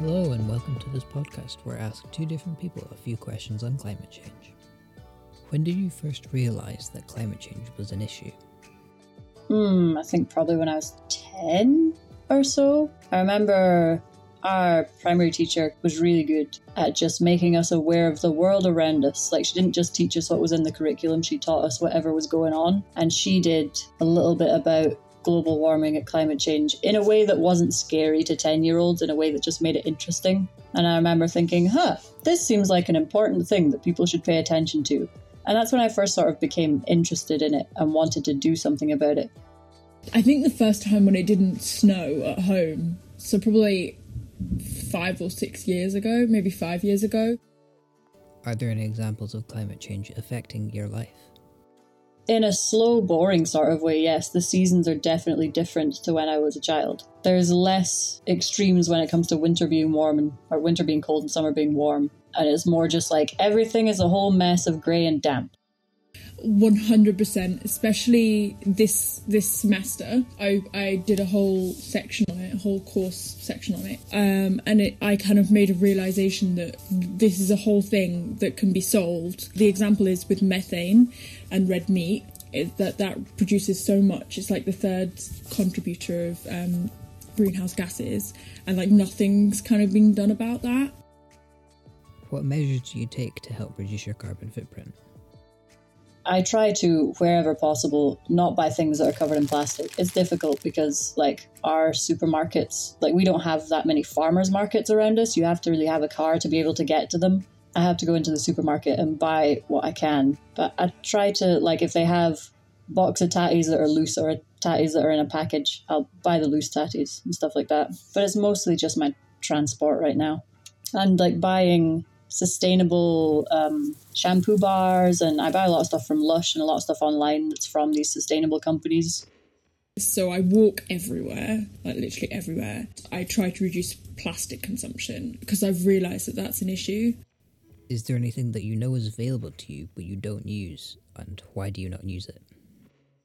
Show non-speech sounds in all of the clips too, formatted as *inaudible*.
welcome to this podcast where I ask two different people a few questions on climate change. When did you first realise that climate change was an issue? Hmm, I think probably when I was 10 or so. I remember our primary teacher was really good at just making us aware of the world around us. Like, she didn't just teach us what was in the curriculum, she taught us whatever was going on. And she did a little bit about global warming and climate change in a way that wasn't scary to 10 year olds, in a way that just made it interesting. And I remember thinking, huh, this seems like an important thing that people should pay attention to. And that's when I first sort of became interested in it and wanted to do something about it. I think the first time when it didn't snow at home, so probably five or six years ago, maybe five years ago. Are there any examples of climate change affecting your life? In a slow, boring sort of way, yes, the seasons are definitely different to when I was a child. There's less extremes when it comes to winter being warm and or winter being cold and summer being warm. And it's more just like everything is a whole mess of grey and damp. 100% especially this this semester. I i did a whole section on it a whole course section on it. Um and it i kind of made a realization that this is a whole thing that can be solved. The example is with methane and red meat. Is that that produces so much. It's like the third contributor of um greenhouse gases and like nothing's kind of being done about that. What measures do you take to help reduce your carbon footprint? I try to, wherever possible, not buy things that are covered in plastic. It's difficult because, like, our supermarkets, like, we don't have that many farmers markets around us. You have to really have a car to be able to get to them. I have to go into the supermarket and buy what I can. But I try to, like, if they have box of tatties that are loose or tatties that are in a package, I'll buy the loose tatties and stuff like that. But it's mostly just my transport right now. And, like, buying sustainable um, shampoo bars, and I buy a lot of stuff from Lush and a lot of stuff online that's from these sustainable companies. So I walk everywhere, like literally everywhere. I try to reduce plastic consumption because I've realised that that's an issue. Is there anything that you know is available to you but you don't use, and why do you not use it?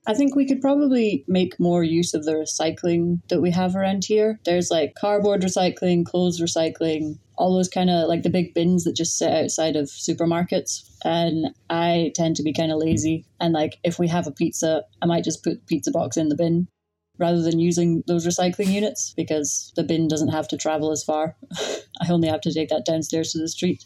I think we could probably make more use of the recycling that we have around here. There's like cardboard recycling, clothes recycling, all those kind of like the big bins that just sit outside of supermarkets. And I tend to be kind of lazy. And like if we have a pizza, I might just put the pizza box in the bin rather than using those recycling units because the bin doesn't have to travel as far. *laughs* I only have to take that downstairs to the street.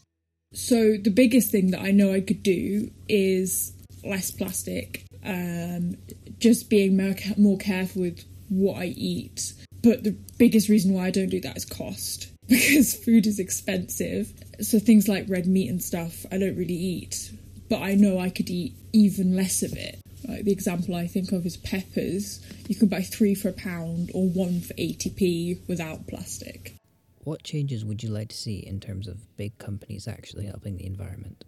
So the biggest thing that I know I could do is less plastic, um, just being more, more careful with what I eat. But the biggest reason why I don't do that is cost *laughs* because food is expensive. So things like red meat and stuff, I don't really eat. But I know I could eat even less of it. Like the example I think of is peppers. You can buy three for a pound or one for 80p without plastic. What changes would you like to see in terms of big companies actually helping the environment?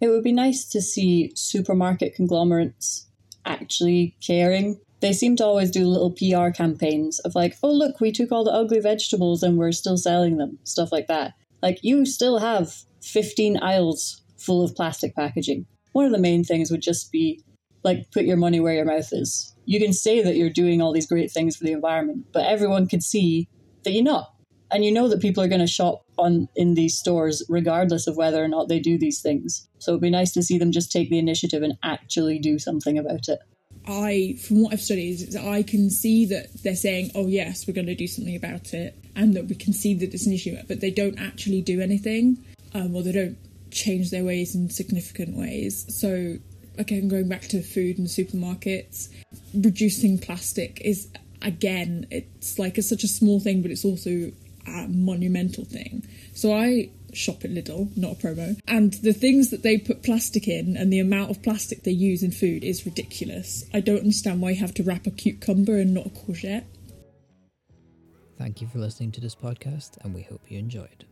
It would be nice to see supermarket conglomerates actually caring. They seem to always do little PR campaigns of like, oh, look, we took all the ugly vegetables and we're still selling them, stuff like that. Like, you still have 15 aisles full of plastic packaging. One of the main things would just be like, put your money where your mouth is. You can say that you're doing all these great things for the environment, but everyone can see that you're not. And you know that people are going to shop on in these stores regardless of whether or not they do these things. So it'd be nice to see them just take the initiative and actually do something about it. I, from what I've studied, is I can see that they're saying, "Oh yes, we're going to do something about it," and that we can see that it's an issue, but they don't actually do anything, um, or they don't change their ways in significant ways. So, again, going back to food and supermarkets, reducing plastic is again, it's like it's such a small thing, but it's also a monumental thing. So I shop at Lidl, not a promo. And the things that they put plastic in and the amount of plastic they use in food is ridiculous. I don't understand why you have to wrap a cucumber and not a courgette. Thank you for listening to this podcast, and we hope you enjoyed.